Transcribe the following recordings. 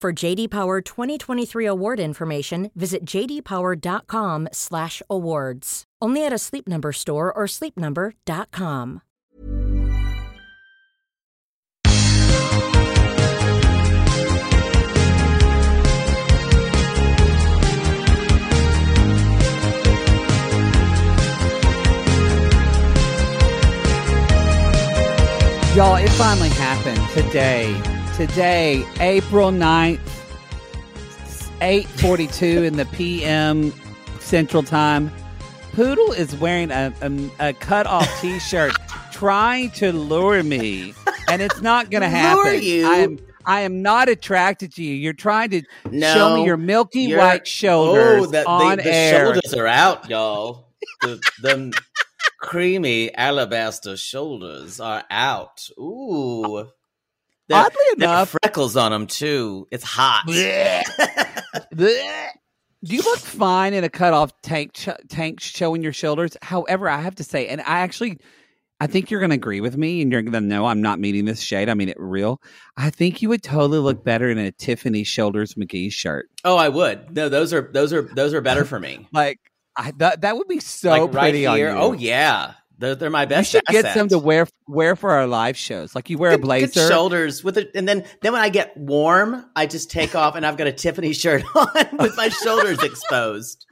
For JD Power 2023 award information, visit jdpower.com/awards. Only at a Sleep Number store or sleepnumber.com. Y'all, it finally happened today. Today, April 9th, 8:42 in the PM Central Time. Poodle is wearing a, a, a cut-off T-shirt, trying to lure me, and it's not going to happen. Lure you? I am, I am not attracted to you. You're trying to No, show me your milky You're- white oh, shoulders Oh, the, on the, the air. shoulders are out, y'all. The, the creamy alabaster shoulders are out. Ooh. Oddly enough- freckles on them too. It's hot. You look fine in a cutoff tank ch- tank showing your shoulders. However, I have to say, and I actually, I think you're going to agree with me, and you're going to know I'm not meeting this shade. I mean it real. I think you would totally look better in a Tiffany Shoulders McGee shirt. oh, I would. No, those are those are those are better for me. Like I, that, that would be so like right pretty on here. you. Oh yeah, they're, they're my you best. should get asset. some to wear wear for our live shows. Like you wear a Good- good blazer. shoulders with it, and then then when I get warm, I just take off and I've got a Tiffany shirt on with my shoulders exposed.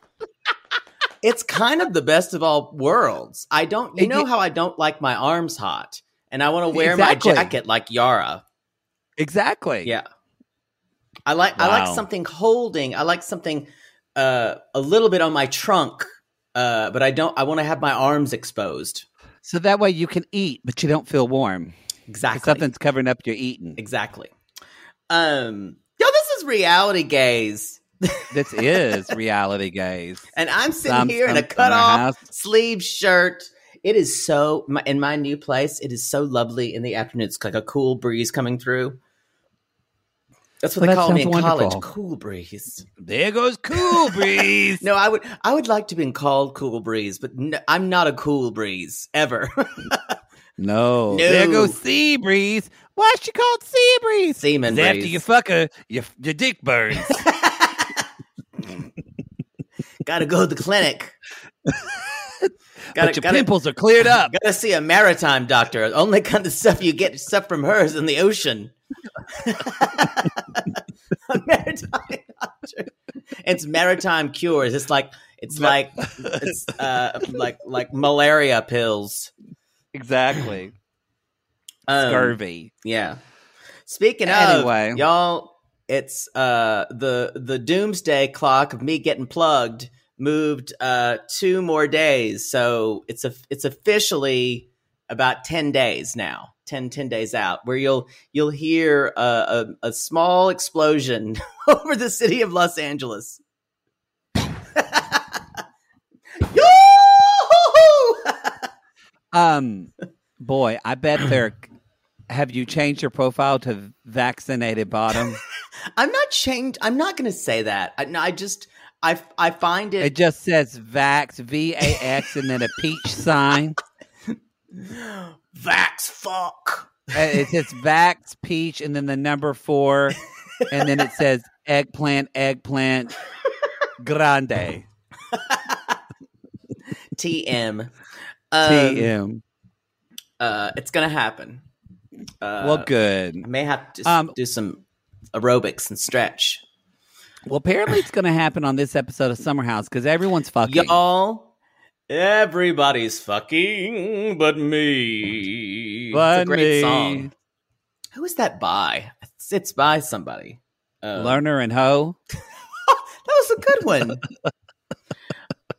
It's kind of the best of all worlds. I don't, you It- know how I don't like my arms hot, and I want to wear Exactly. my jacket like Yara. Exactly. Yeah, I like I like something holding. I like something uh, a little bit on my trunk, uh, but I don't. I want to have my arms exposed. So that way you can eat, but you don't feel warm. Exactly. Something's covering up your eating. Exactly. Um, yo, this is reality gaze. This is reality gaze. And I'm sitting Some- here in a cut off sleeve shirt. It is so my, in my new place. It is so lovely in the afternoon. It's like a cool breeze coming through. That's what Well, they that call me in sounds college. Cool breeze. There goes cool breeze. No, I would I would like to be called cool breeze, but no, I'm not a cool breeze ever. no. No. There goes sea breeze. Why is she called sea breeze? Seaman 'Cause After you fuck her, your, your dick burns. Got to go to the clinic. but your pimples are cleared up. Gotta see a maritime doctor. Only kind of stuff you get stuff from her is in the ocean. a maritime doctor. It's maritime cures. It's like it's like it's uh like like malaria pills. exactly. Um, Scurvy. Yeah. Speaking of Anyway. y'all, it's uh the the doomsday clock of me getting plugged moved uh two more days. So it's a it's officially about 10 days now. 10, 10 days out where you'll you'll hear a, a, a small explosion over the city of Los Angeles. Um, boy, I bet they're. Have you changed your profile to vaccinated bottom? I'm not changed. I'm not going to say that. I, I just I I find it It just says Vax, V A X, and then a peach sign. Vax fuck. Uh, It says Vax, peach, and then the number four, and then it says eggplant, eggplant, grande, TM. Um, TM. Uh, it's gonna happen. Uh, well, good. I may have to Um, do some aerobics and stretch. Well, apparently it's going to happen on this episode of Summer House because everyone's fucking. Y'all, everybody's fucking but me. But it's a great me. song. Who is that by? It's, it's by somebody. Uh, Lerner and Ho. that was a good one.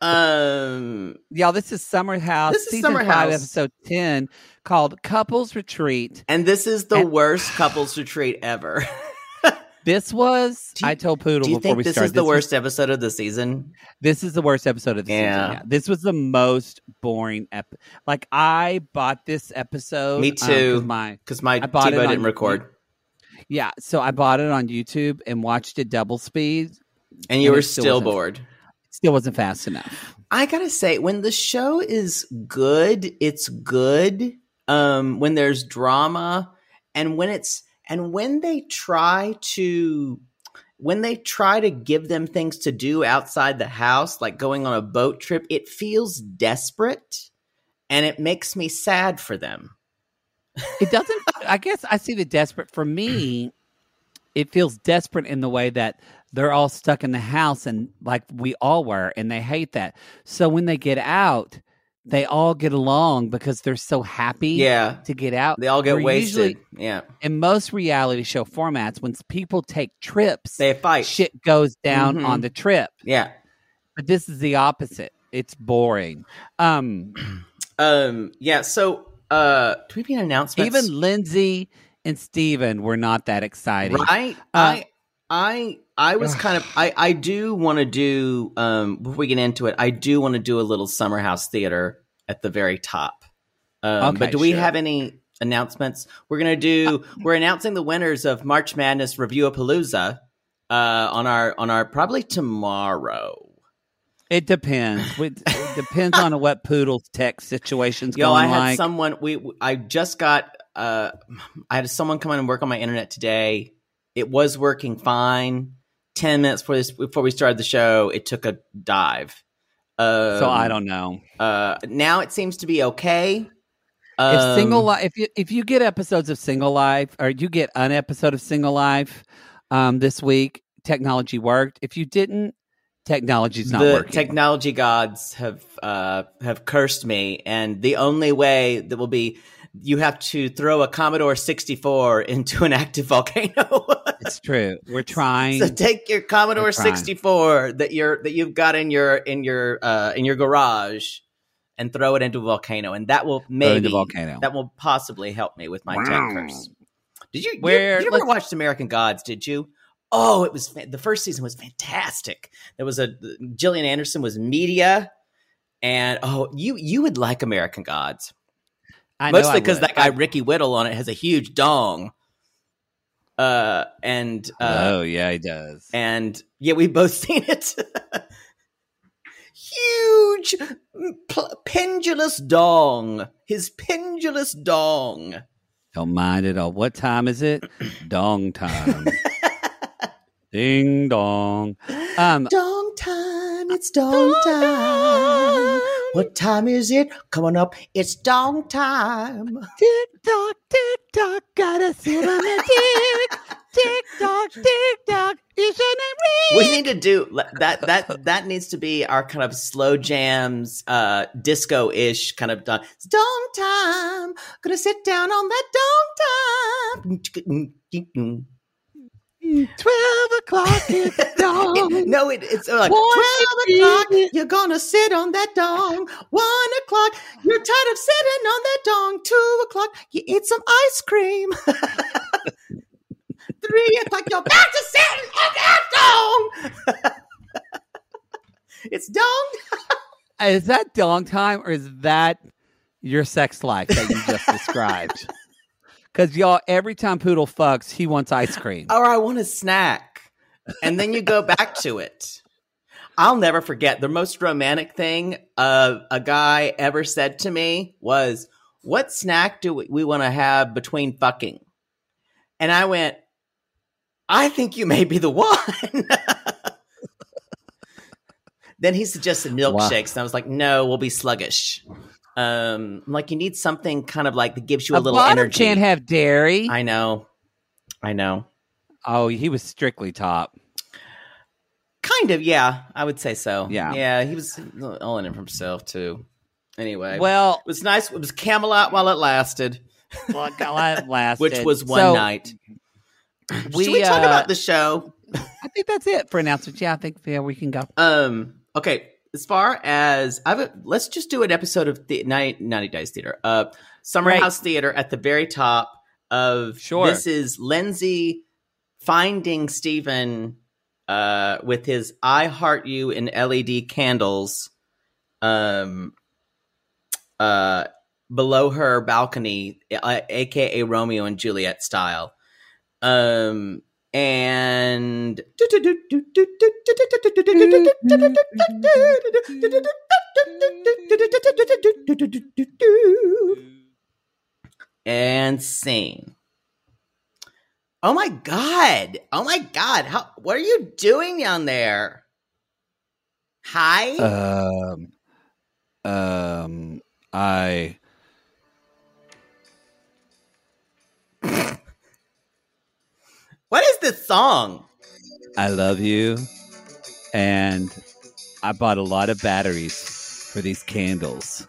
um, Y'all, this is Summer House. This is season Summer five, House. episode 10, called Couples Retreat. and this is the And- worst couples retreat ever. This was, you- I told Poodle Do you before think we this started. is the was- worst episode of the season? This is the worst episode of the Yeah. season. Yeah. This was the most boring ep. Like I bought this episode. Me um, 'cause too. my Because my I bought it TiVo on- didn't record, yeah. So I bought it on YouTube and watched it double speed. and you and were still still bored. Still wasn't fast enough. I gotta say, when the show is good, it's good. Um, when there's drama, and when it's and when they try to when they try to give them things to do outside the house, like going on a boat trip, it feels desperate, and it makes me sad for them. It doesn't. I guess I see the desperate. For me, it feels desperate in the way that they're all stuck in the house and like we all were, and they hate that. So when they get out, they all get along because they're so happy. Yeah, To get out, they all get Where wasted. usually- yeah, in most reality show formats, when people take trips, they fight. shit goes down Mhm. on the trip. Yeah. But this is the opposite. It's boring. Um, Um. Yeah. So, uh, do we have any announcements? even Lindsay and Steven were not that exciting. Right. Uh, I I I was kind of I I do want to do um before we get into it, I do want to do a little summer house theater at the very top. Um Okay, but do we sure. have any announcements? We're going to do we're announcing the winners of March Madness Review of Palooza uh on our on our probably tomorrow. It depends. It, it depends on what Poodle's tech situation's Yo, going I had like. someone we I just got uh I had someone come in and work on my internet today. It was working fine. 10 minutes before this before we started the show, it took a dive. Um, so I don't know. uh now it seems to be okay. if Um, single life, if you if you get episodes of Single Life or you get an episode of Single Life um, this week, technology worked. If you didn't, technology's not the working. technology gods have uh have cursed me and the only way that will be you have to throw a Commodore 64 into an active volcano. it's true. We're trying. So take your Commodore 64 that you're that you've got in your in your uh in your garage and throw it into a volcano and that will Throw it in maybe volcano. that will possibly help me with my tech curse. Did you you- Where- you, never let's- watched American Gods, did you? Oh, it was the first season was fantastic. There was a Gillian Anderson was media and oh, you you would like American Gods. I Mostly because that guy Ricky Whittle on it has a huge dong. Uh and uh oh yeah, he does. and yeah, we've both seen it. Huge pl- pendulous dong. His pendulous dong. Don't mind it all. What time is it? Dong time. Ding dong. Um, Dong time. It's dong time. What time is it? Coming up. It's dong time. tick tock, tick tock, gotta sit on the dick. Tick tock, tick tock, your name We need to do that. That that needs to be our kind of slow jams, uh, disco ish kind of dong. It's dong time. Gonna sit down on that dong time. Twelve o'clock is dong. no, it, it's uh, like One twelve o'clock. You're gonna sit on that dong. One o'clock. You're tired of sitting on that dong. Two o'clock. You eat some ice cream. Three o'clock. You're back to sitting on that dong. it's dong. Is that dong time or is that your sex life that you just described? Because y'all, every time Poodle fucks, he wants ice cream. Or I want a snack, and then you go back to it. I'll never forget the most romantic thing uh, a guy ever said to me was, "What snack do we, we want to have between fucking?" And I went, "I think you may be the one." then he suggested milkshakes, and I was like, "No, we'll be sluggish." Um, I'm like you need something kind of like that gives you a, little energy. can't have dairy. I know, I know. Oh, he was strictly top. Kind of, yeah. I would say so. Yeah. yeah. He was all in it for himself too. Anyway, Well, it was nice. It was Camelot while it lasted, well, that lasted. which was one So, night. We, Should we talk uh, about the show? I think that's it for announcements. Yeah, I think yeah we can go. Um. Okay. As far as I've, let's just do an episode of the 90, 90 Days Theater. Uh, Summer Great. House Theater at the very top of. Sure. This is Lindsay finding Stephen uh, with his "I Heart You" in LED candles. Um. Uh. Below her balcony, uh, aka Romeo and Juliet style. Um. And and scene. Oh my god! Oh my god! How? What are you doing down there? Hi. Um, um, I what is this song? I love you, and I bought a lot of batteries for these candles.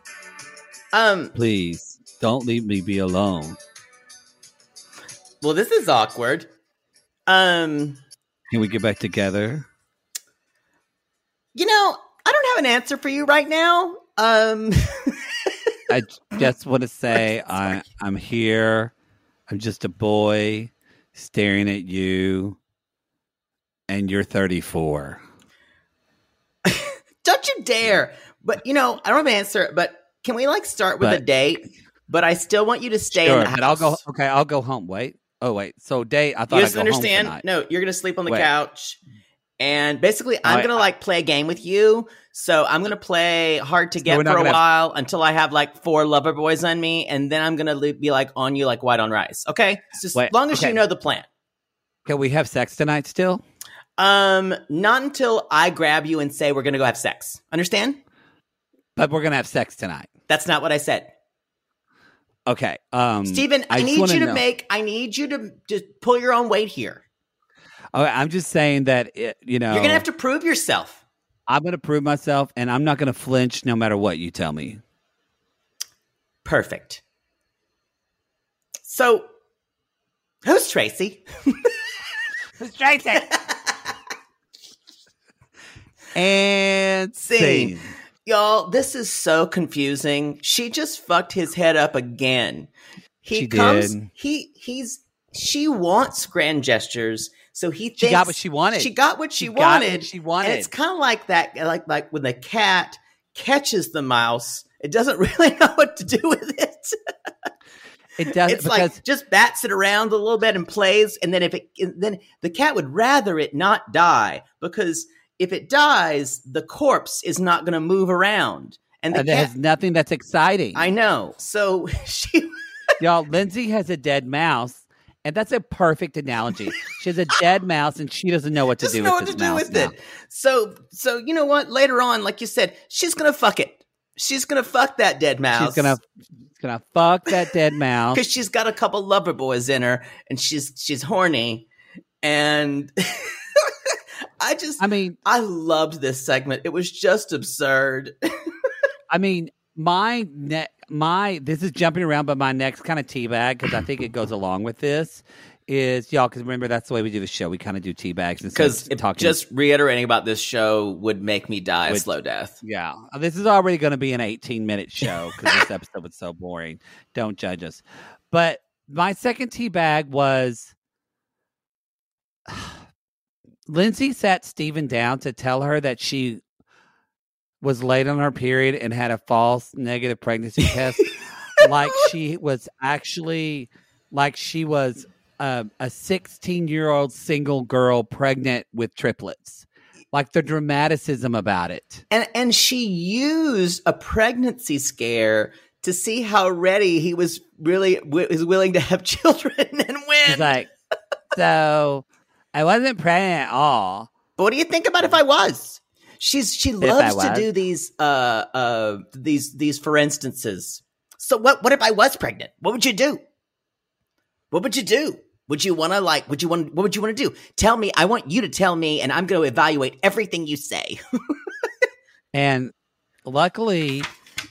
Um. Please don't leave me be alone. Well, this is awkward. Um. Can we get back together? You know, I don't have an answer for you right now. Um. I just want to say I I'm here. I'm just a boy staring at you, and you're 34. Don't you dare! But you know, I don't have an answer. But can we like start with a date? But I still want you to stay in Sure, the house. but I'll go. Okay, I'll go home. Wait. Oh wait. So day. I thought You I'd just go understand? home. No, you're gonna sleep on the Wait. couch, and basically, I'm I- gonna like play a game with you. So I'm gonna play hard to get for a gonna have- while until I have like four lover boys on me, and then I'm gonna be like on you like white on rice. Okay, it's just Wait, long as okay. you know the plan. Can we have sex tonight still? Um, not until I grab you and say we're gonna go have sex. Understand? But we're gonna have sex tonight. That's not what I said. Okay. Um, Steven, I, just need you to know- make. I need you to just pull your own weight here. Okay, I'm just saying that it, you know You're gonna have to prove yourself. I'm gonna prove myself, and I'm not gonna flinch no matter what you tell me. Perfect. So, who's Tracy? Who's Tracy? and Scene. scene. Y'all, this is so confusing. She just fucked his head up again. He She comes. did. He he's. She wants grand gestures, so he thinks She got what she wanted. She got what she, She got what wanted. she wanted. And it's kind of like that, like like when the cat catches the mouse, it doesn't really know what to do with it. It does it's like just bats it around a little bit and plays, and then if it then the cat would rather it not die because if it dies, the corpse is not going to move around, and the and it cat. has nothing that's exciting. I know. So she Y'all, Lindsay has a dead mouse, and that's a perfect analogy. She has a dead mouse, and she doesn't know what to doesn't do know with what to do with it. So so you know what? Later on, like you said, she's gonna fuck it. She's gonna fuck that dead mouse. She's gonna, she's gonna fuck that dead mouse. because she's got a couple lover boys in her, and she's she's horny, and I just I mean, I loved this segment. It was just absurd. I mean, my ne- my this is jumping around, but my next kind of teabag because I think it goes along with this is y'all because remember that's the way we do the show. We kind of do teabags instead Because talking. just reiterating about this show would make me die a Would- slow death. Yeah, uh, this is already going to be an 18 minute show because this episode was so boring. Don't judge us. But my second tea bag was Lindsay sat Steven down to tell her that she was late on her period and had a false negative pregnancy test. like she was actually, like she was uh, a 16 year old single girl pregnant with triplets. Like the dramaticism about it. And and she used a pregnancy scare to see how ready he was really w- was willing to have children and win. She's like, so I wasn't pregnant at all. But what do you think about if I was? She's she loves to do these uh uh these these for instances. So what what if I was pregnant? What would you do? What would you do? Would you want to like? Would you want? What would you want to do? Tell me. I want you to tell me, and I'm going to evaluate everything you say. And luckily,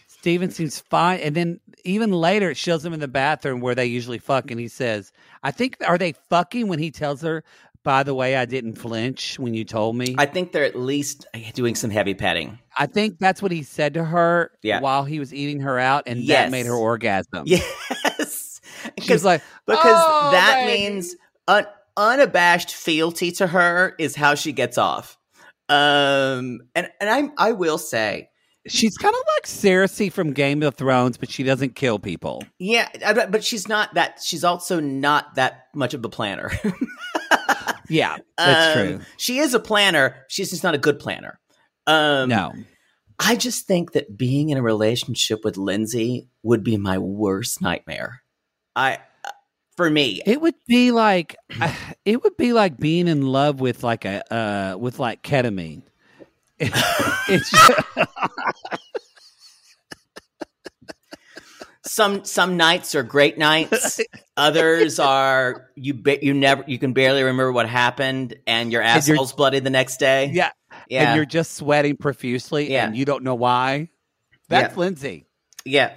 Steven seems fine. And then even later, it shows him in the bathroom where they usually fuck, and he says, "I think are they fucking?" When he tells her, "By the way, I didn't flinch when you told me." I think they're at least doing some heavy petting. I think that's what he said to her Yeah. while he was eating her out, and Yes. that made her orgasm. Yes, She was like, because "Oh, that baby." means un- unabashed fealty to her is how she gets off. Um, and and I I will say, She's kind of like Cersei from Game of Thrones, but she doesn't kill people. yeah, but she's not that. She's also not that much of a planner. Yeah, that's Um, true. She is a planner. She's just not a good planner. Um, No, I just think that being in a relationship with Lindsay would be my worst nightmare. I, for me, it would be like it would be like being in love with like a uh, with like ketamine. It's some some nights are great nights. Others are you you never you can barely remember what happened, and your And asshole's bloody the next day. yeah, yeah, and you're just sweating profusely, Yeah. and you don't know why. That's Yeah. Lindsay. yeah.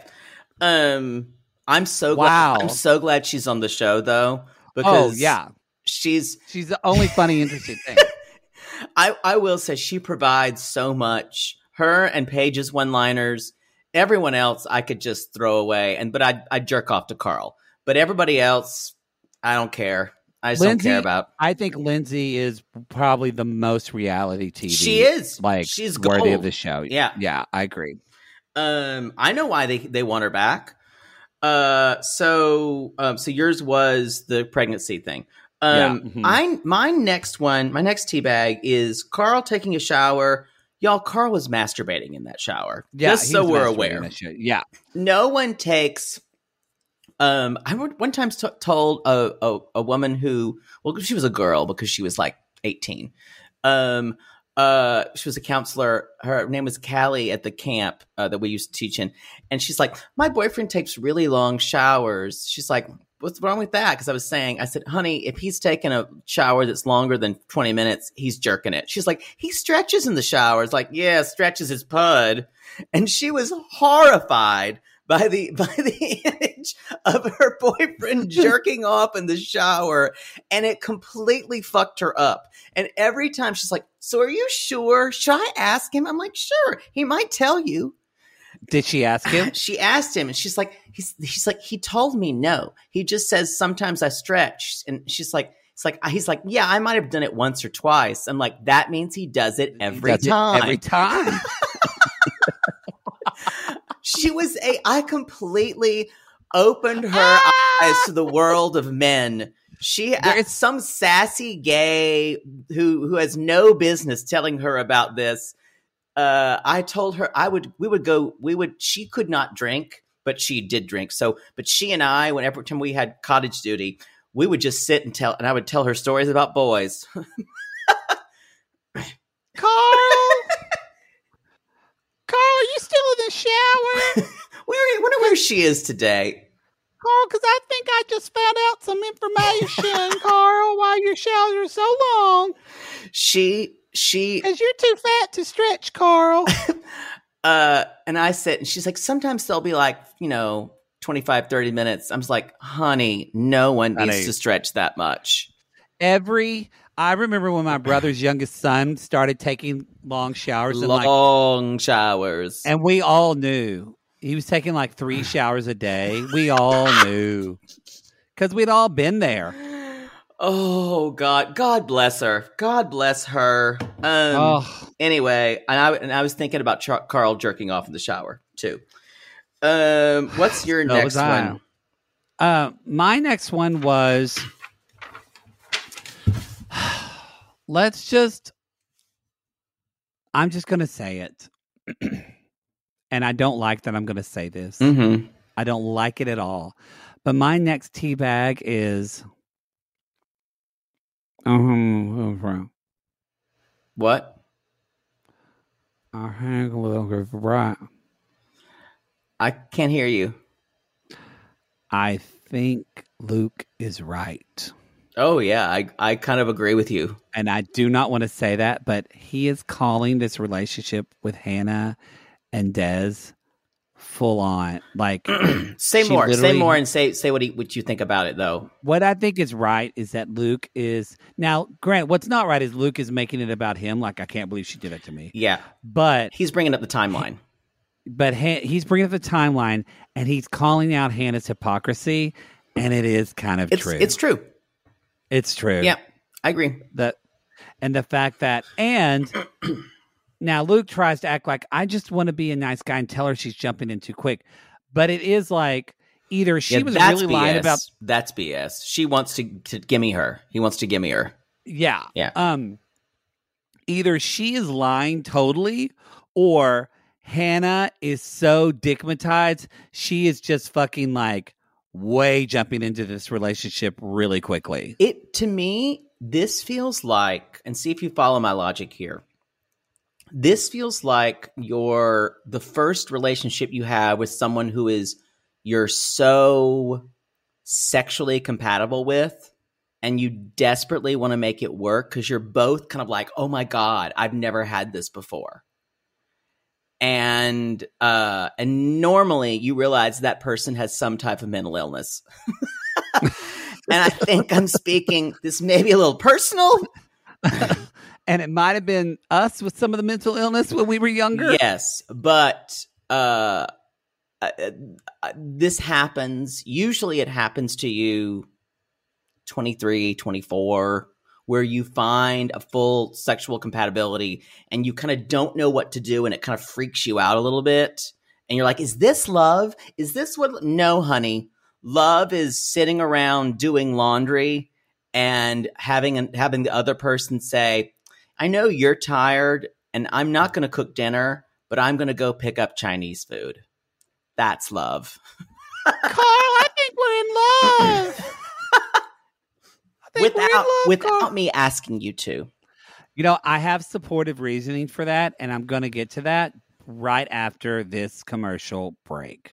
Um, I'm so Wow. glad. I'm so glad she's on the show though, because Oh yeah, she's she's the only funny, interesting thing. I, I will say she provides so much. Her and Paige's one liners, everyone else I could just throw away. And but I I jerk off to Carl. But everybody else, I don't care. I just Lindsay- don't care about. I think Lindsay is probably the most reality TV. She is like she's worthy gold. of the show. Yeah. yeah, I agree. Um, I know why they they want her back. Uh, so um, so yours was the pregnancy thing. Um, Yeah, mhm. I my next one, my next tea bag is Carl taking a shower. Y'all, Carl was masturbating in that shower. Yeah, just so we're aware. in that show. Yeah, no one takes um i one time t- told a, a a woman who well she was a girl because she was like 18 um uh she was a counselor her name was callie at the camp uh, that we used to teach in and she's like my boyfriend takes really long showers she's like what's wrong with that? Because i was saying i said honey if he's taking a shower that's longer than 20 minutes he's jerking it. She's like he stretches in the shower it's like yeah stretches his pud. And she was horrified by the by the image of her boyfriend jerking off in the shower and it completely fucked her up. And every time she's like so are you sure? Should i ask him? I'm like sure he might tell you did she ask him? she asked him and she's like he's he's like he told me no. He just says sometimes i stretch. And she's like it's like he's like yeah i might have done it once or twice. I'm like that means he does it every Does it time. Every time. she was a i completely opened her ah! eyes to the world of men. She uh, There's- some sassy gay who who has no business telling her about this uh i told her i would we would go we would she could not drink but she did drink so but she and i whenever time we had cottage duty we would just sit and tell and i would tell her stories about boys Carl, Carl, are you still in the shower? where I wonder where she is today Carl, because I think I just found out some information, Carl, why your showers are so long. she she Because you're too fat to stretch, Carl. uh and i said and she's like sometimes they'll be like you know 25 30 minutes i'm just like honey no one needs to stretch that much Every, I remember when my brother's youngest son started taking long showers, and like, long showers and we all knew he was taking like three showers a day. We all knew because we'd all been there. Oh god. God bless her. God bless her. Um Oh, anyway and i and i was thinking about Char- carl jerking off in the shower too. Um what's your So next one? Uh, my next one was let's just I'm just gonna say it. and I don't like that I'm gonna say this. mm-hmm. I don't like it at all. But my next tea bag is um, what I hang little bit right. i can't hear you I think Luke is right. Oh yeah, I I kind of agree with you. And I do not want to say that, but he is calling this relationship with Hannah and Des full on. Like say more, say more, and say say what he, what you think about it though. What I think is right is that Luke is now. Grant, what's not right is Luke is making it about him. Like I can't believe she did that to me. Yeah, But he's bringing up the timeline. but Han- he's bringing up the timeline and he's calling out Hannah's hypocrisy, and it is kind of It's true. it's true. It's true. Yeah, I agree. That and the fact that and now Luke tries to act like I just want to be a nice guy and tell her she's jumping in too quick, but it is like either she yeah, was really BS. lying about that's BS. She wants to to gimme her. He wants to gimme her. Yeah. Yeah. Um either she is lying totally or Hannah is so dickmatized, she is just fucking like way jumping into this relationship really quickly. It to me, this feels like, and see if you follow my logic here. This feels like your the first relationship you have with someone who is you're so sexually compatible with and you desperately want to make it work because you're both kind of like, oh my God, I've never had this before. And uh and normally you realize that person has some type of mental illness. and I think I'm speaking this may be a little personal. And it might have been us with some of the mental illness when we were younger. Yes, but uh, uh, this happens. Usually it happens to you 23, 24, where you find a full sexual compatibility and you kind of don't know what to do and it kind of freaks you out a little bit. And you're like, is this love? Is this what? No, honey. Love is sitting around doing laundry and having having the other person say, I know you're tired and I'm not going to cook dinner, but I'm going to go pick up Chinese food. That's love. Carl, I think we're in love. I think we're in Without love, without Carl. me asking you to. You know, I have supportive reasoning for that, and I'm going to get to that right after this commercial break.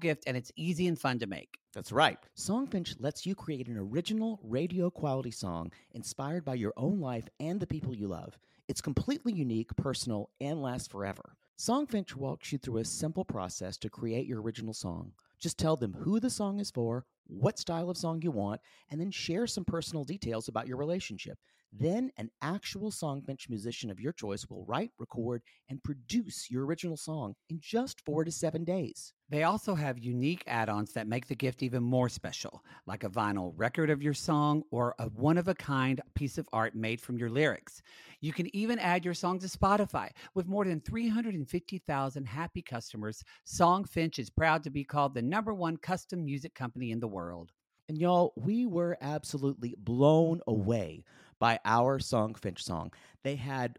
gift and it's easy and fun to make. That's right. Songfinch lets you create an original radio quality song inspired by your own life and the people you love. It's completely unique, personal, and lasts forever. Songfinch walks you through a simple process to create your original song. Just tell them who the song is for, what style of song you want, and then share some personal details about your relationship. Then, an actual Songfinch musician of your choice will write, record, and produce your original song in just four to seven days. They also have unique add ons that make the gift even more special, like a vinyl record of your song or a one of a kind piece of art made from your lyrics. You can even add your song to Spotify. With more than 350,000 happy customers, Songfinch is proud to be called the number one custom music company in the world. And y'all, we were absolutely blown away by our Songfinch song. They had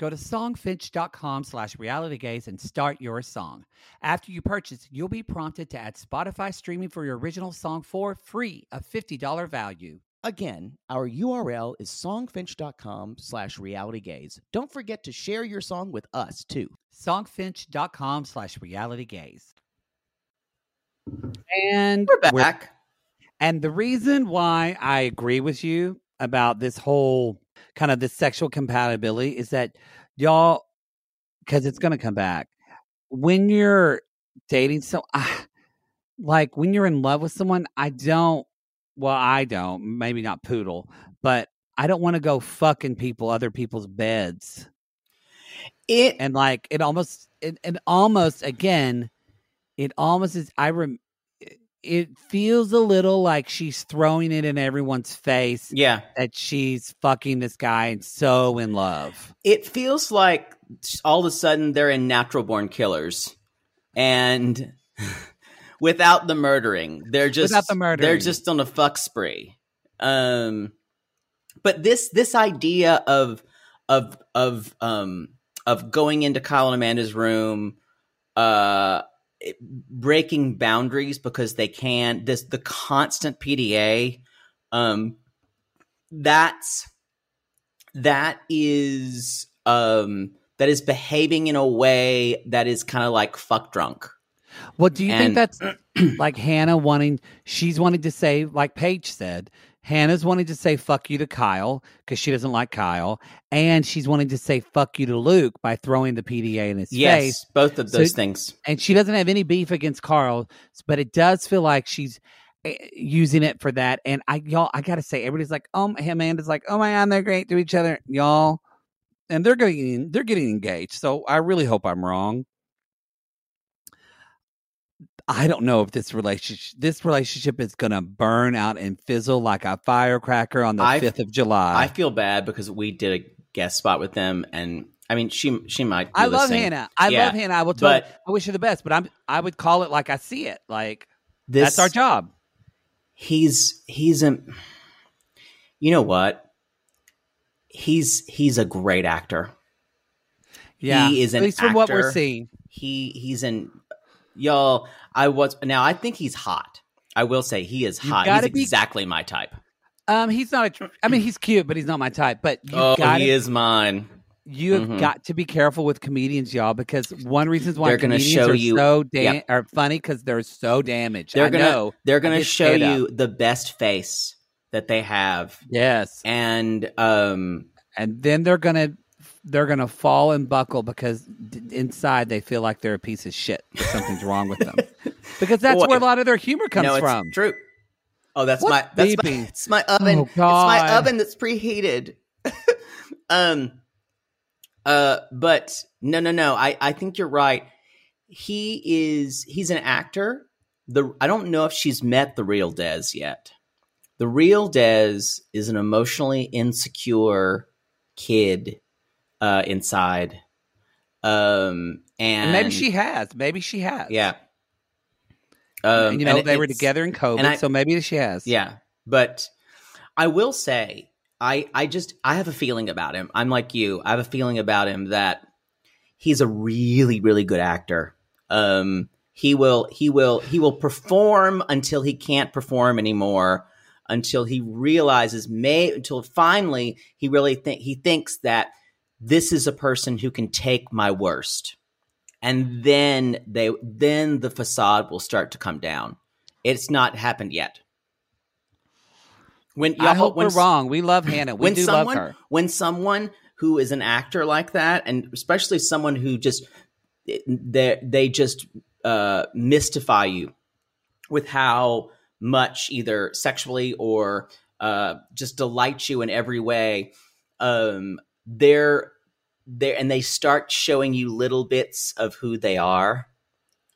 Go to songfinch.com slash realitygaze and start your song. After you purchase, you'll be prompted to add Spotify streaming for your original song for free, a $50 value. Again, our URL is songfinch.com slash realitygaze. Don't forget to share your song with us, too. Songfinch.com slash realitygaze. And We're back. And the reason why I agree with you about this whole kind of the sexual compatibility is that y'all, because it's going to come back. When you're dating, so ah, like when you're in love with someone, I don't, well, I don't, maybe not poodle, but I don't want to go fucking people, other people's beds. It And like it almost, it, it almost, again, it almost is, I rem, it feels a little like she's throwing it in everyone's face yeah. that she's fucking this guy and so in love. It feels like all of a sudden they're in natural born killers. And without the murdering. They're just Without the murdering. They're just on a fuck spree. Um but this this idea of of of um of going into Kyle and Amanda's room uh breaking boundaries because they can this the constant PDA um that's that is um that is behaving in a way that is kind of like fuck drunk. Well, do you think that's like Hannah wanting? She's wanting to say, like Paige said, Hannah's wanting to say "fuck you" to Kyle because she doesn't like Kyle, and she's wanting to say "fuck you" to Luke by throwing the PDA in his Yes, face. both of So- those things. And she doesn't have any beef against Carl, but it does feel like she's eh, using it for that. And I, y'all, I gotta say, everybody's like, "Oh, Amanda's like, oh my god, they're great to each other, y'all." And they're getting they're getting engaged, so I really hope I'm wrong. I don't know if this relationship this relationship is gonna burn out and fizzle like a firecracker on the I- fifth of July. I feel bad because we did a guest spot with them, and I mean, she she might. Be I love listening. Hannah. I Yeah, love Hannah. I will tell. but- I wish her the best, but I'm. I would call it like I see it. Like This, that's our job. He's he's a. You know what? He's he's a great actor. Yeah, He is at an least from what we're seeing. He he's in y'all. I was now. I think he's hot. I will say he is hot. He's be- exactly my type. Um, he's not. A, I mean, he's cute, but he's not my type. But you oh, got he is mine. You have Mhm. got to be careful with comedians, y'all, because one reason why They're gonna comedians show are you- so da- Yep. are funny because they're so damaged. They're gonna they're gonna show fed up. you the best face that they have, Yes, and um, and then they're gonna they're gonna fall and buckle because d- inside they feel like they're a piece of shit. Something's wrong with them because that's Boy. where a lot of their humor comes no, it's from. true. Oh, that's What's my that's my, it's my oven. Oh, it's my oven that's preheated. um, uh, but no, no, no. I I think you're right. He is he's an actor. The I don't know if she's met the real Des yet. The real Des is an emotionally insecure kid uh, inside. Um, and, And maybe she has. Maybe she has. yeah. Um, you know, and they were together in COVID, I- so maybe she has. Yeah, but I will say, I I just I have a feeling about him. I'm like you. I have a feeling about him that he's a really really good actor. Um, he will he will he will perform until he can't perform anymore. Until he realizes, may until finally he really think he thinks that this is a person who can take my worst, and then they then the facade will start to come down. It's not happened yet. When I hope when we're wrong. We love Hannah. We when do someone love her. when someone who is an actor like that, and especially someone who just they they just uh, mystify you with how much either sexually or uh, just delight you in every way. Um, they're there, and they start showing you little bits of who they are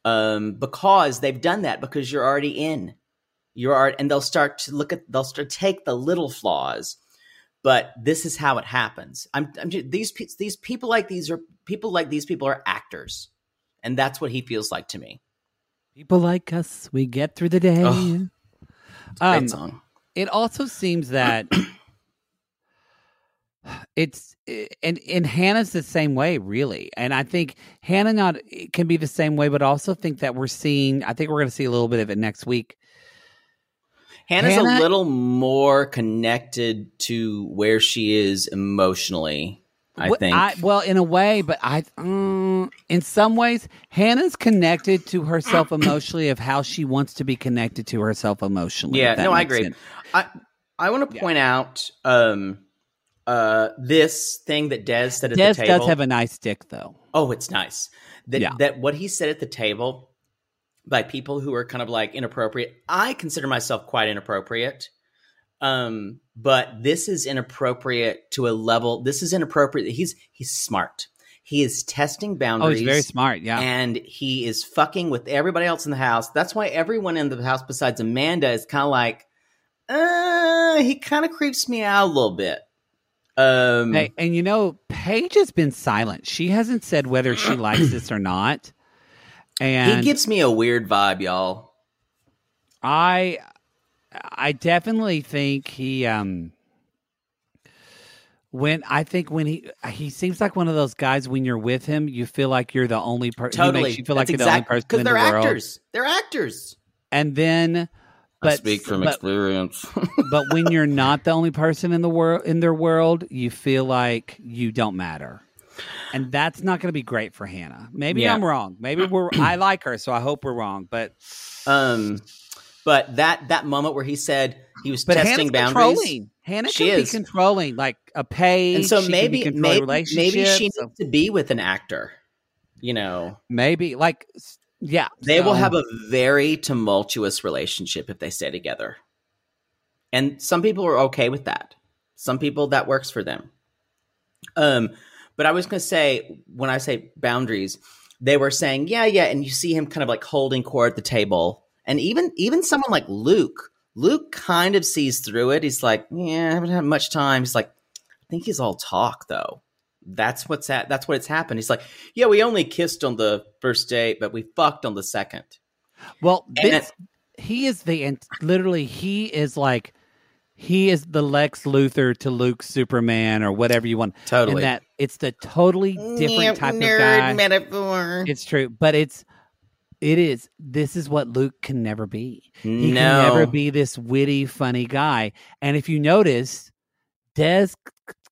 um, because they've done that because you're already in. You're already, and they'll start to look at they'll start to take the little flaws but this is how it happens. I'm, I'm ju- these these people like these are people like these people are actors, and that's what he feels like to me. People like us, we get through the day. Oh, Great Um, song. it also seems that it's and and Hannah's the same way, really. And I think Hannah not can be the same way, but also think that we're seeing. I think we're going to see a little bit of it next week. Hannah's Hannah- a little more connected to where she is emotionally. I Wh- think. well, in a way, but I, mm, in some ways, Hannah's connected to herself emotionally of how she wants to be connected to herself emotionally. yeah, no, I agree. sense. I I want to point out um uh this thing that Des said at Des the table. does have a nice dick, though. Oh, it's nice. That Yeah. that what he said at the table by people who are kind of like inappropriate. I consider myself quite inappropriate. Um, but this is inappropriate to a level. This is inappropriate. He's he's smart. He is testing boundaries. Oh, boundaries. he's very smart. Yeah. And he is fucking with everybody else in the house. That's why everyone in the house besides Amanda is kind of like, uh, he kind of creeps me out a little bit. Um, Hey, and you know, Paige has been silent. She hasn't said whether she likes this or not. And he gives me a weird vibe, y'all. I I definitely think he um when I think when he he seems like one of those guys when you're with him, you feel like you're the only person. Totally. He makes you feel like That's you're the only person person 'cause in the they're world. actors. They're actors. And then but, I speak from but, experience. but when you're not the only person in the world in their world, you feel like you don't matter. And that's not going to be great for Hannah. Maybe Yeah. I'm wrong. Maybe we're I like her, so I hope we're wrong. But um, but that that moment where he said he was but testing Hannah's boundaries. controlling. Hannah She can is. be controlling, like a page. and so maybe maybe, maybe she needs to be with an actor. You know, maybe like yeah. they will have a very tumultuous relationship if they stay together. And some people are okay with that. Some people that works for them. Um, but I was going to say when I say boundaries, they were saying, yeah, yeah, and you see him kind of like holding court at the table, and even even someone like Luke, Luke kind of sees through it. He's like, yeah, I haven't had much time. He's like, I think he's all talk though. That's what's at. That's what it's happened. He's like, yeah, we only kissed on the first date, but we fucked on the second. Well, this, he is the and literally he is like he is the Lex Luthor to Luke Superman or whatever you want. Totally. And that it's the totally different type of guy. metaphor. It's true, but it's it is. This is what Luke can never be. He no, can never be this witty, funny guy. And if you notice, Des c-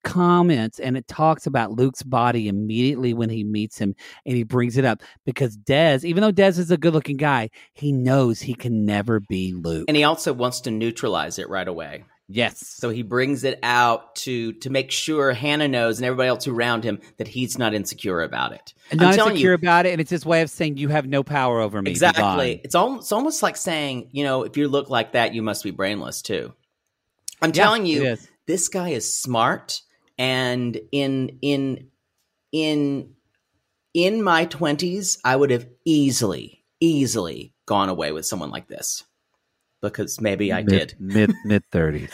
comments and it talks about Luke's body immediately when he meets him, and he brings it up because Des, even though Des is a good-looking guy, he knows he can never be Luke. and he also wants to neutralize it right away. yes, So he brings it out to to make sure Hannah knows and everybody else around him that he's not insecure about it. and I'm not telling insecure you, about it, and it's his way of saying you have no power over me. Exactly. It's almost it's almost like saying, you know, if you look like that, you must be brainless too. I'm Yeah, telling you, this guy is smart, and in in in in my twenties, I would have easily easily gone away with someone like this. because maybe I mid, did. mid mid thirties,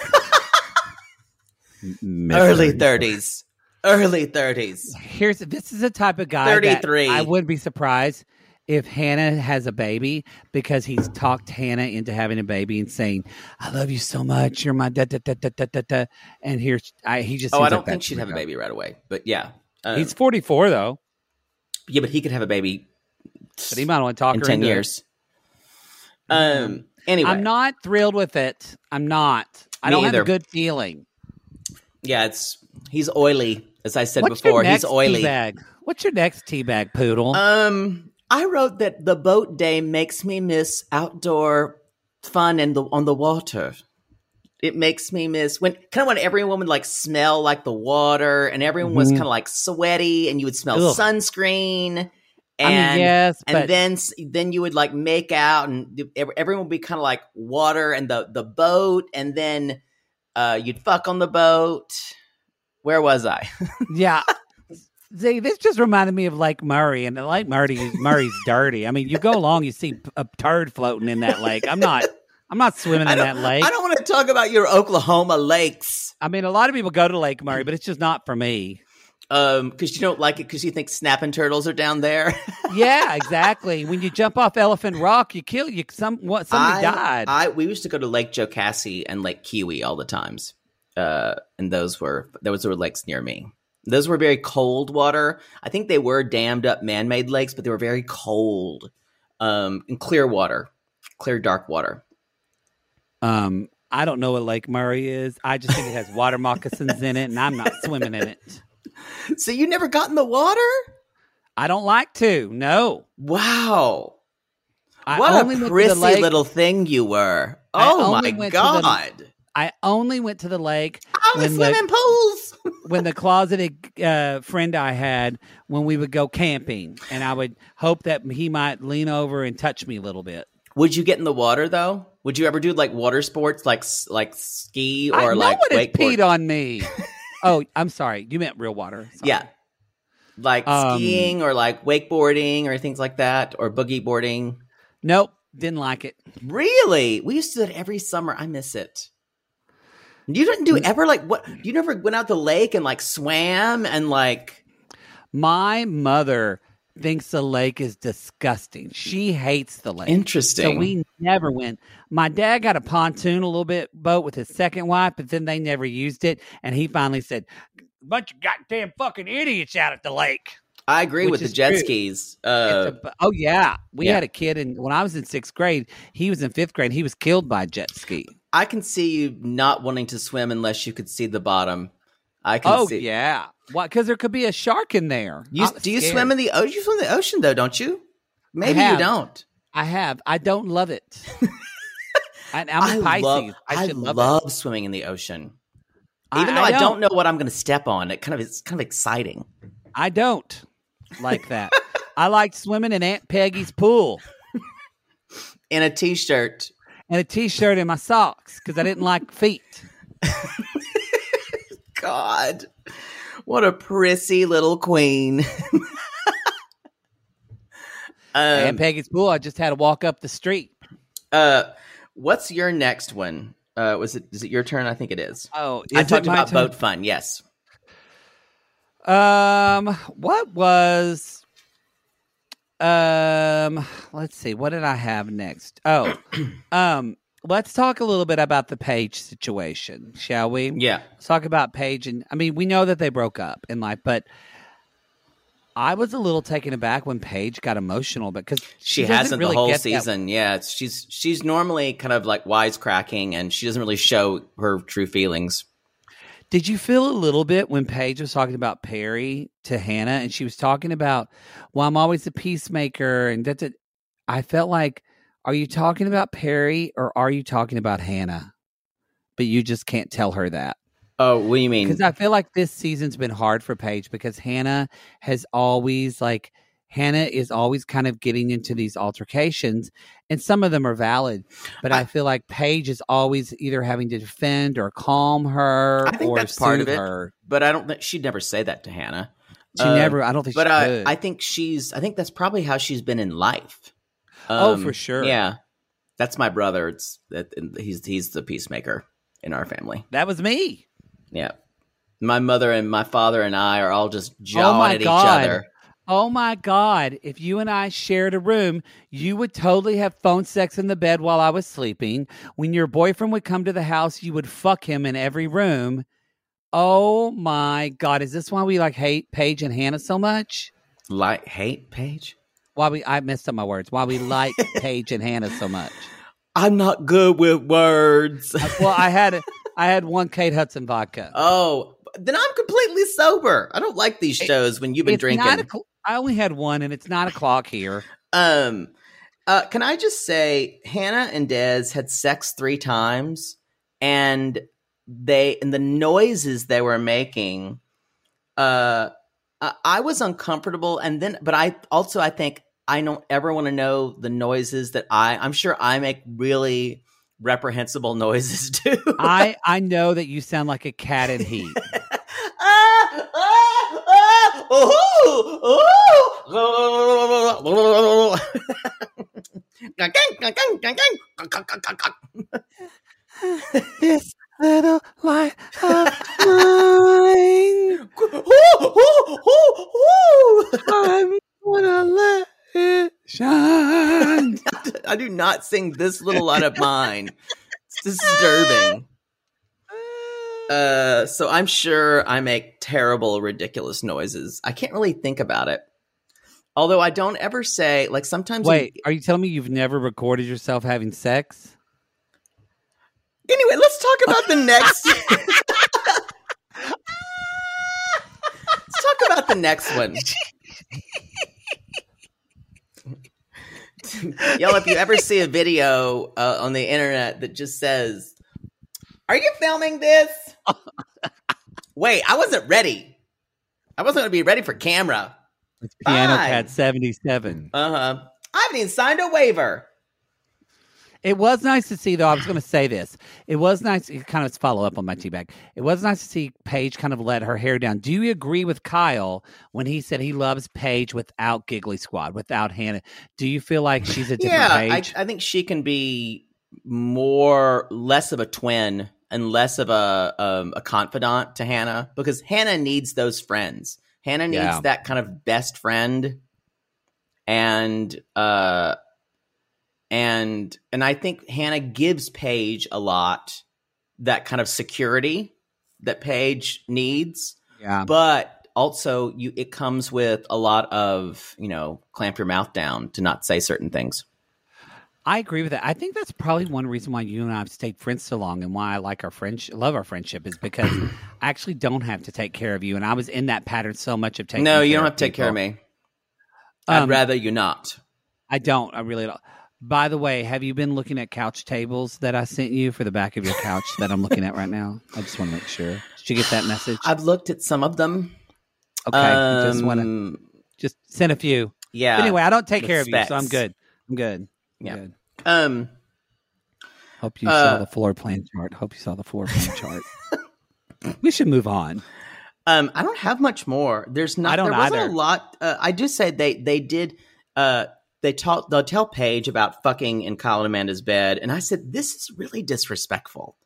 Early 30s. Early 30s. Here's this is a type of guy. that 33. I wouldn't be surprised if Hannah has a baby because he's talked Hannah into having a baby and saying, "I love you so much. You're my da da da da da da." da." And here's I, he just. Oh, I don't that think she'd have a baby right away. But yeah. Um, He's 44 though, yeah, but he could have a baby but he might want to talk in her 10 into it. years. Um. Anyway. I'm not thrilled with it. I'm not. I Me don't have a good feeling. Yeah, it's he's oily, as I said What's before. your next He's oily. Teabag? What's your next teabag poodle? Um, I wrote that the boat day makes me miss outdoor fun and the on the water. It makes me miss when kind of when everyone would like smell like the water and everyone was Mhm. kind of like sweaty and you would smell Ugh. sunscreen. I And, mean, yes, and but then then you would like make out and everyone would be kind of like water and the the boat and then uh you'd fuck on the boat. Where was I? yeah. See, this just reminded me of Lake Murray, and Lake Murray, Murray's dirty. I mean, you go along, you see a turd floating in that lake. I'm not, I'm not swimming in that lake. I don't want to talk about your Oklahoma lakes. I mean, a lot of people go to Lake Murray, but it's just not for me. Um, because you don't like it because you think snapping turtles are down there. Yeah, exactly. when you jump off Elephant Rock, you kill you. Some what somebody I, died. I we used to go to Lake Jocassee and Lake Keowee all the times. Uh, and those were those were lakes near me. Those were very cold water. I think they were dammed up man-made lakes, but they were very cold. Um, and clear water, clear dark water. um, I don't know what Lake Murray is. I just think it has water moccasins in it, and I'm not swimming in it. So you never got in the water? I don't like to. No. Wow. I what only a prissy little thing you were. Oh my to the- god. I only went to the lake The when the- swimming pools. when the closeted uh, friend I had when we would go camping, and I would hope that he might lean over and touch me a little bit. Would you get in the water though? Would you ever do like water sports, like like ski I, or no like one has wakeboard? peed on me. oh, I'm sorry. You meant real water. Sorry. Yeah, like Um, skiing or like wakeboarding or things like that, or boogie boarding. Nope. Didn't like it. Really, we used to do it every summer. I miss it. You didn't do ever like what? You never went out the lake and like swam and like. My mother thinks the lake is disgusting. She hates the lake. Interesting. So we never went. My dad got a pontoon, a little bit boat with his second wife, but then they never used it. And he finally said, "Bunch of goddamn fucking idiots out at the lake." I agree with the jet true. skis. Uh, a- oh yeah, we yeah. had a kid, and when I was in sixth grade, he was in fifth grade. He was killed by a jet ski. I can see you not wanting to swim unless you could see the bottom. I can see. Oh see. yeah, why? Because there could be a shark in there. You, do you swim in the ocean? You swim in the ocean though, don't you? Maybe you don't. I have. I don't love it. and I'm a Pisces. love, I should love, love it. swimming in the ocean. I- Even though I I, don't. don't. know what I'm going to step on, it kind of it's kind of exciting. I don't like that. I liked swimming in Aunt Peggy's pool In a t-shirt, and a t-shirt and my socks because I didn't like feet. God, what a prissy little queen. Aunt um, Peggy's pool. I just had to walk up the street. uh, what's your next one? Uh, was it? Is it your turn? I think it is. Oh, I is it talked about turn? boat fun. Yes. Um, what was? Um, let's see. What did I have next? Oh, um, let's talk a little bit about the Paige situation, shall we? Yeah. Let's talk about Paige, and I mean, we know that they broke up in life, but I was a little taken aback when Paige got emotional because she, doesn't hasn't really the whole get that- season. Yeah, she's she's normally kind of like wisecracking, and she doesn't really show her true feelings. Did you feel a little bit when Paige was talking about Perry to Hannah, and she was talking about, "Well, I'm always a peacemaker," and that's it. I felt like, are you talking about Perry or are you talking about Hannah? But you just can't tell her that. Oh, what do you mean? because I feel like this season's been hard for Paige because Hannah has always like Hannah is always kind of getting into these altercations, and some of them are valid. But I, I- feel like Paige is always either having to defend or calm her I think or that's part of it. her. but I don't think she'd never say that to Hannah. She Uh, never. I don't think. But I. I think she's. I think that's probably how she's been in life. Oh, Um, for sure. Yeah. That's my brother. It's that he's he's the peacemaker in our family. That was me. Yeah. My mother and my father and I are all just jawing my at God. each other. Oh my God. If you and I shared a room, you would totally have phone sex in the bed while I was sleeping. When your boyfriend would come to the house, you would fuck him in every room. Oh my God. Is this why we like hate Paige and Hannah so much? Like hate Paige? Why we, I messed up my words. Why we like Paige and Hannah so much. I'm not good with words. Uh, well, I had, I had one Kate Hudson vodka. oh, then I'm completely sober. I don't like these shows when you've been It's drinking. I only had one and it's nine o'clock here. Um, uh, can I just say, Hannah and Des had sex three times, and they and the noises they were making, uh, I, was uncomfortable, and then, but I also I think I don't ever want to know the noises that I. I'm sure I make really reprehensible noises too. I, I know that you sound like a cat in heat. ah, ah, ah, ooh, ooh. This little light of mine, I'm gonna let it shine. I do not sing this little light of mine. It's disturbing. Uh, so I'm sure I make terrible, ridiculous noises. I can't really think about it. Although I don't ever say like sometimes. Wait, are you telling me you've never recorded yourself having sex? anyway, let's talk about the next. let's talk about the next one. Y'all, if you ever see a video uh, on the internet that just says, Are you filming this? Wait, I wasn't ready. I wasn't going to be ready for camera. It's Piano Fine. Cat 77. Uh huh. I haven't even signed a waiver. It was nice to see, though. I was going to say this. It was nice, it kind of follow up on my teabag. It was nice to see Paige kind of let her hair down. Do you agree with Kyle when he said he loves Paige without Giggly Squad, without Hannah? Do you feel like she's a different yeah, I, I think she can be more less of a twin and less of a um, a confidant to Hannah because Hannah needs those friends. Hannah needs Yeah. that kind of best friend, and uh, and and I think Hannah gives Paige a lot that kind of security that Paige needs yeah. but also you it comes with a lot of you know clamp your mouth down to not say certain things I agree with that. I think that's probably one reason why you and I have stayed friends so long, and why I like our friendship, love our friendship, is because I actually don't have to take care of you, and I was in that pattern so much of taking. no you don't have to take care of me i'd Um, rather you not I don't. I really don't. By the way, have you been looking at couch tables that I sent you for the back of your couch that I'm looking at right now? I just want to make sure. Did you get that message? i've looked at some of them okay, I just want to Um, just send a few. yeah But anyway, I don't take care of you, so I'm good. I'm good. Yeah. good. Um Hope you Uh, saw the floor plan chart. Hope you saw the floor plan chart. we should move on. Um, I don't have much more. There's not. I don't there wasn't either. a lot. Uh, I do say they they did. Uh, they taught. They'll tell Paige about fucking in Kyle and Amanda's bed, and I said this is really disrespectful.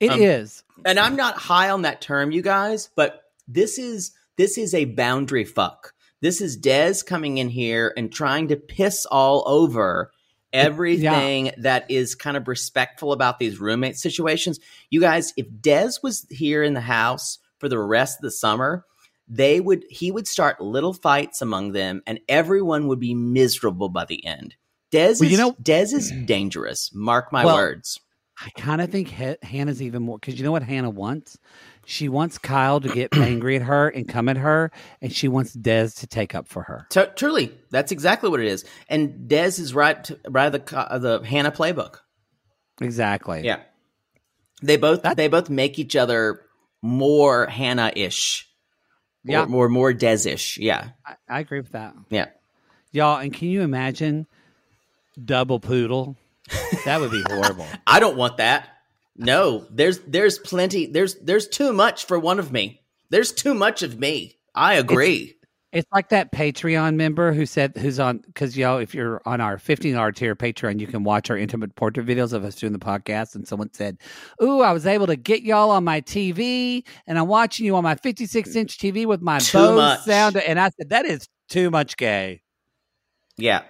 It is. Um, And I'm not high on that term, you guys, but this is this is a boundary fuck. This is Des coming in here and trying to piss all over everything that is kind of respectful about these roommate situations. You guys, if Des was here in the house for the rest of the summer, they would he would start little fights among them and everyone would be miserable by the end. Des Well, is you know- Des is dangerous. Mark my Well, words. I kind of think Ha- Hannah's even more because you know what Hannah wants? She wants Kyle to get angry at her and come at her, and she wants Des to take up for her. T- truly, that's exactly what it is. And Des is right, to, right the of uh, the Hannah playbook. Exactly. Yeah, they both That- they both make each other more Hannah ish. Yeah. or more more Des ish. Yeah, I, I agree with that. yeah. Y'all, and can you imagine double poodle? That would be horrible. I don't want that. No, there's there's plenty. There's there's too much for one of me. There's too much of me. I agree. It's like that Patreon member who said, who's on, because y'all, if you're on our $15 tier Patreon, you can watch our intimate portrait videos of us doing the podcast. And someone said, Ooh, I was able to get y'all on my TV and I'm watching you on my 56 inch TV with my Too Bose much. sound. And I said, That is too much gay. Yeah.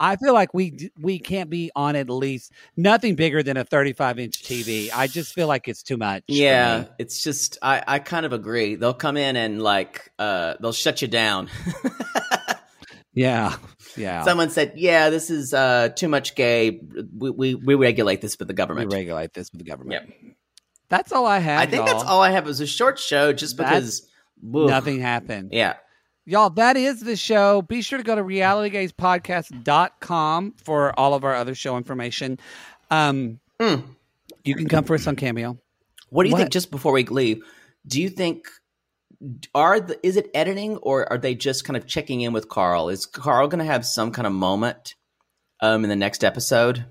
I feel like we we can't be on at least nothing bigger than a 35 inch TV. I just feel like it's too much. Yeah, it's just I, I kind of agree. They'll come in and like uh they'll shut you down. yeah, yeah. Someone said, "Yeah, this is uh too much gay. We we, we regulate this with the government. we government." regulate this with the government. That's all I have. I think that's y'all. all I have. It was a short show, just That's- because. Nothing happened. Yeah, Y'all, that is the show. Be sure to go to realitygazepodcast.com for all of our other show information. Um, Mm. You can come for us on Cameo. What do you What? think? Just before we leave, do you think are the is it editing or are they just kind of checking in with Carl? Is Carl going to have some kind of moment um in the next episode?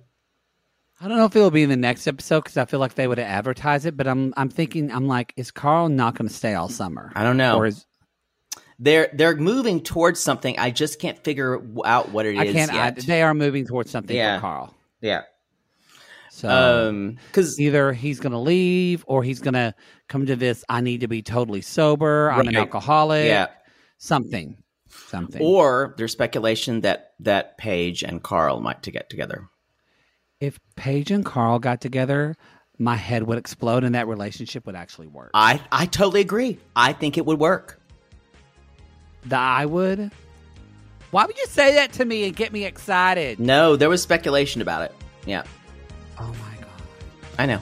I don't know if it'll be in the next episode because I feel like they would advertise it, but I'm I'm thinking I'm like, is Carl not going to stay all summer? I don't know. Or is They're they're moving towards something. I just can't figure out what it is I can't. I, they are moving towards something Yeah. for Carl. yeah. So Um, because either he's going to leave or he's going to come to this. I need to be totally sober. I'm an alcoholic. yeah, something, something. or there's speculation that that Paige and Carl might to get together. if Paige and Carl got together, my head would explode, and that relationship would actually work. I I totally agree. I think it would work. The I would. Why would you say that to me and get me excited? No, there was speculation about it. Yeah, Oh my god! I know.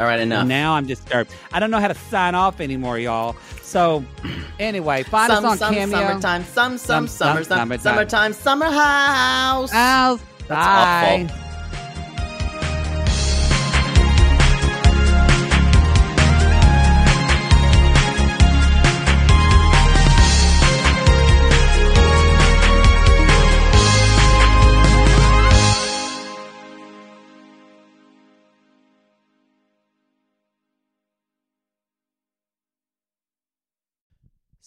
All right, enough. Now I'm disturbed. I don't know how to sign off anymore, y'all. So, anyway, find some, us on some Cameo. summertime, some, some, Some- summer, some some, summertime. summertime, summer house. House. That's Bye. awful.